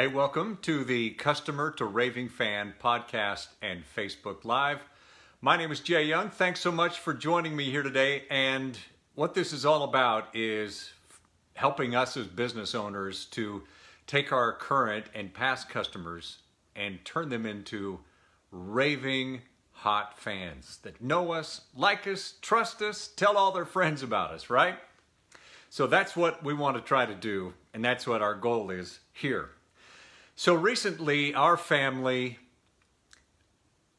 Hey, welcome to the Customer to Raving Fan podcast and Facebook Live. My name is Jay Young. Thanks so much for joining me here today. And what this is all about is helping us as business owners to take our current and past customers and turn them into raving hot fans that know us, like us, trust us, tell all their friends about us, right? So that's what we want to try to do, and that's what our goal is here. So recently, our family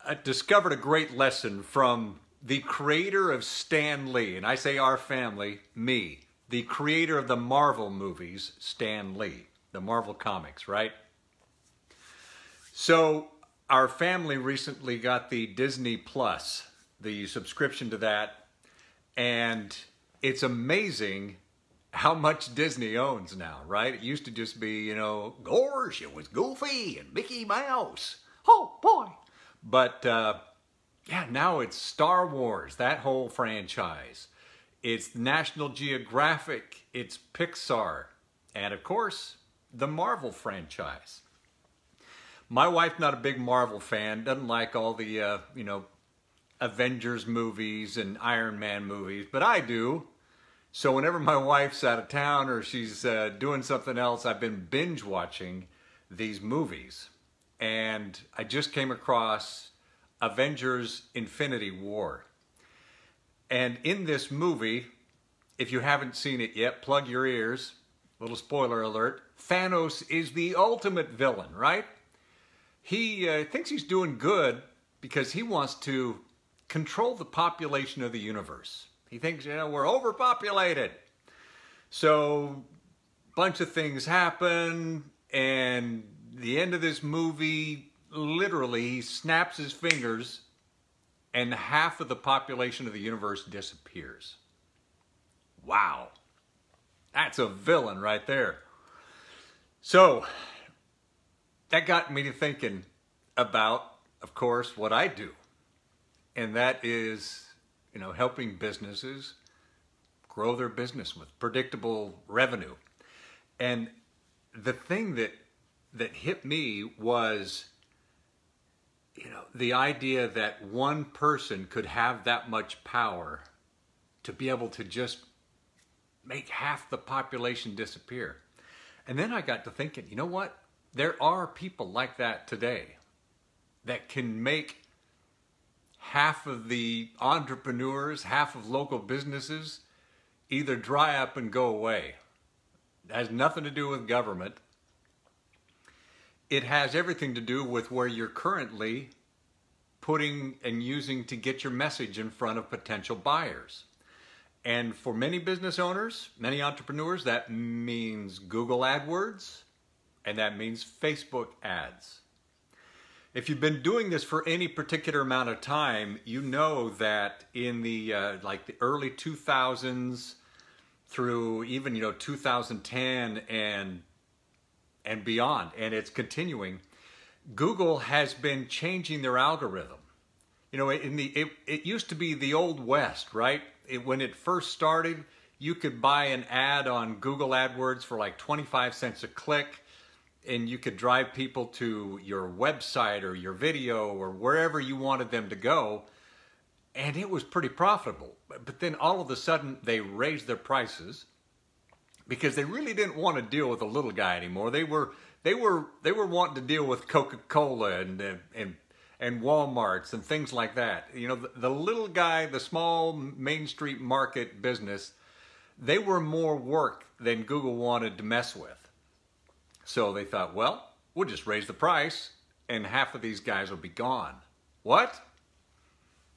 uh, discovered a great lesson from the creator of Stan Lee, and I say our family, me, the creator of the Marvel movies, Stan Lee, the Marvel comics, right? So our family recently got the Disney Plus, the subscription to that, and it's amazing how much Disney owns now, right? It used to just be, you know, gosh, it was Goofy and Mickey Mouse. Oh boy. But uh, yeah, now it's Star Wars, that whole franchise. It's National Geographic, it's Pixar, and of course, the Marvel franchise. My wife's not a big Marvel fan, doesn't like all the, uh, you know, Avengers movies and Iron Man movies, but I do. So whenever my wife's out of town or she's uh, doing something else, I've been binge watching these movies. And I just came across Avengers Infinity War. And in this movie, if you haven't seen it yet, plug your ears. Little spoiler alert Thanos is the ultimate villain, right? he uh, thinks he's doing good because he wants to control the population of the universe. He thinks, you know, we're overpopulated. So, bunch of things happen, and the end of this movie, literally, he snaps his fingers, and half of the population of the universe disappears. Wow. That's a villain right there. So, that got me to thinking about, of course, what I do. And that is, you know, helping businesses grow their business with predictable revenue. And the thing that that hit me was you know, the idea that one person could have that much power to be able to just make half the population disappear. And then I got to thinking, you know what? There are people like that today that can make half of the entrepreneurs, half of local businesses either dry up and go away. It has nothing to do with government. It has everything to do with where you're currently putting and using to get your message in front of potential buyers. And for many business owners, many entrepreneurs, that means Google AdWords, and that means Facebook ads. If you've been doing this for any particular amount of time, you know that in the uh, like the early 2000s through even you know 2010 and and beyond, and it's continuing. Google has been changing their algorithm. You know, in the it, it used to be the old west, right? It, when it first started, you could buy an ad on Google AdWords for like 25 cents a click and you could drive people to your website or your video or wherever you wanted them to go and it was pretty profitable. But then all of a sudden they raised their prices because they really didn't want to deal with a little guy anymore. They were they were they were wanting to deal with coca-cola and and and walmarts and things like that. You know the, the little guy the small main street market business they were more work than google wanted to mess with so they thought, well, we'll just raise the price and half of these guys will be gone. What?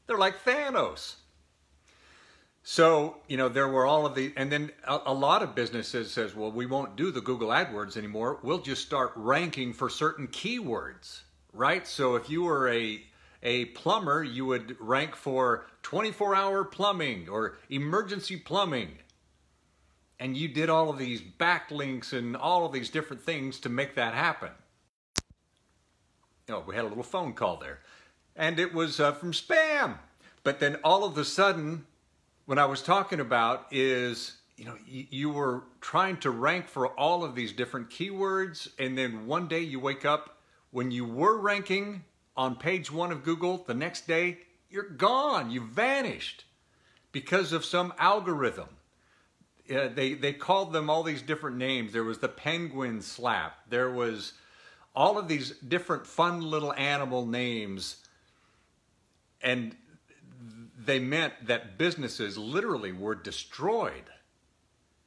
They're like Thanos. So, you know, there were all of the, and then a, a, lot of businesses says, well, we won't do the Google AdWords anymore. We'll just start ranking for certain keywords, right? So if you were a, a plumber, you would rank for 24 hour plumbing or emergency plumbing and you did all of these backlinks and all of these different things to make that happen. Oh, we had a little phone call there. And it was uh, from spam. But then all of a sudden, what I was talking about is you know, you were trying to rank for all of these different keywords, and then one day you wake up when you were ranking on page one of Google, the next day you're gone, you vanished because of some algorithm. They they called them all these different names. There was the penguin slap. There was all of these different fun little animal names, and they meant that businesses literally were destroyed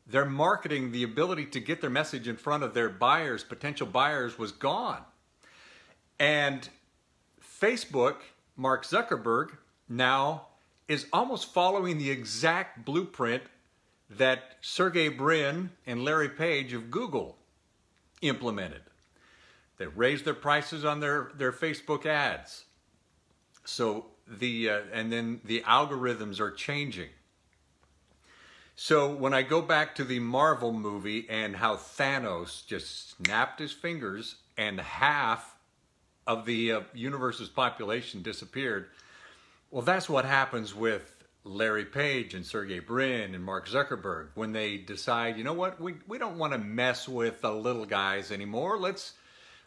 their marketing, the ability to get their message in front of their buyers, potential buyers, was gone. And Facebook, Mark Zuckerberg, now is almost following the exact blueprint that Sergey Brin and Larry Page of Google implemented. They raised their prices on their, their Facebook ads. So the uh, and then the algorithms are changing. So when I go back to the Marvel movie and how Thanos just snapped his fingers and half of the uh, universe's population disappeared, well, that's what happens with Larry Page and Sergey Brin and Mark Zuckerberg when they decide, you know what, we, we don't want to mess with the little guys anymore. Let's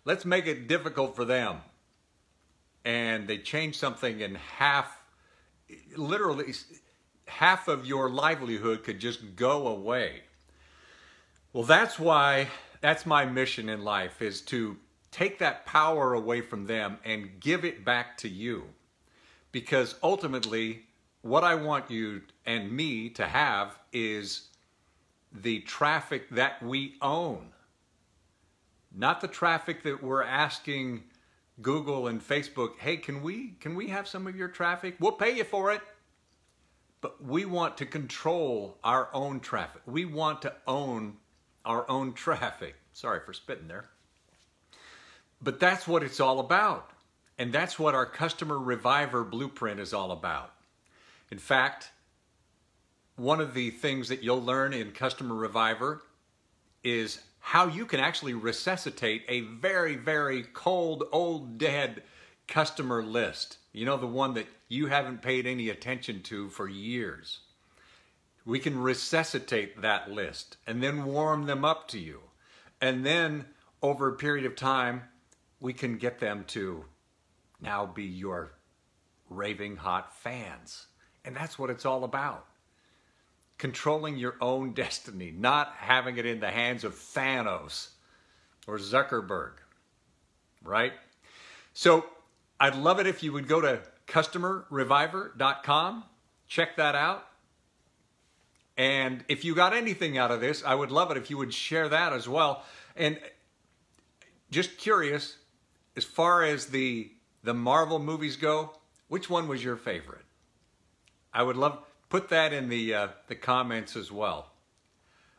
let's make it difficult for them. And they change something in half, literally half of your livelihood could just go away. Well, that's why, that's my mission in life is to take that power away from them and give it back to you. Because ultimately, what I want you and me to have is the traffic that we own. Not the traffic that we're asking Google and Facebook, hey, can we can we have some of your traffic? We'll pay you for it. But we want to control our own traffic. We want to own our own traffic. Sorry for spitting there. But that's what it's all about. And that's what our customer reviver blueprint is all about. In fact, one of the things that you'll learn in Customer Reviver is how you can actually resuscitate a very, very cold, old, dead customer list. You know, the one that you haven't paid any attention to for years. We can resuscitate that list and then warm them up to you. And then over a period of time, we can get them to now be your raving hot fans. And that's what it's all about. Controlling your own destiny, not having it in the hands of Thanos or Zuckerberg, right? So I'd love it if you would go to customerreviver.com. Check that out. And if you got anything out of this, I would love it if you would share that as well. And just curious, as far as the the Marvel movies go, which one was your favorite? I would love put that in the uh, the comments as well.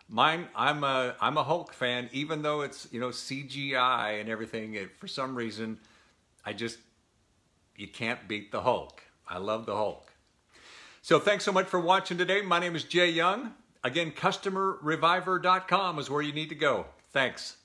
Mine, I'm a I'm a Hulk fan, even though it's you know CGI and everything. It, for some reason, I just you can't beat the Hulk. I love the Hulk. So thanks so much for watching today. My name is Jay Young. Again, customerreviver.com is where you need to go. Thanks.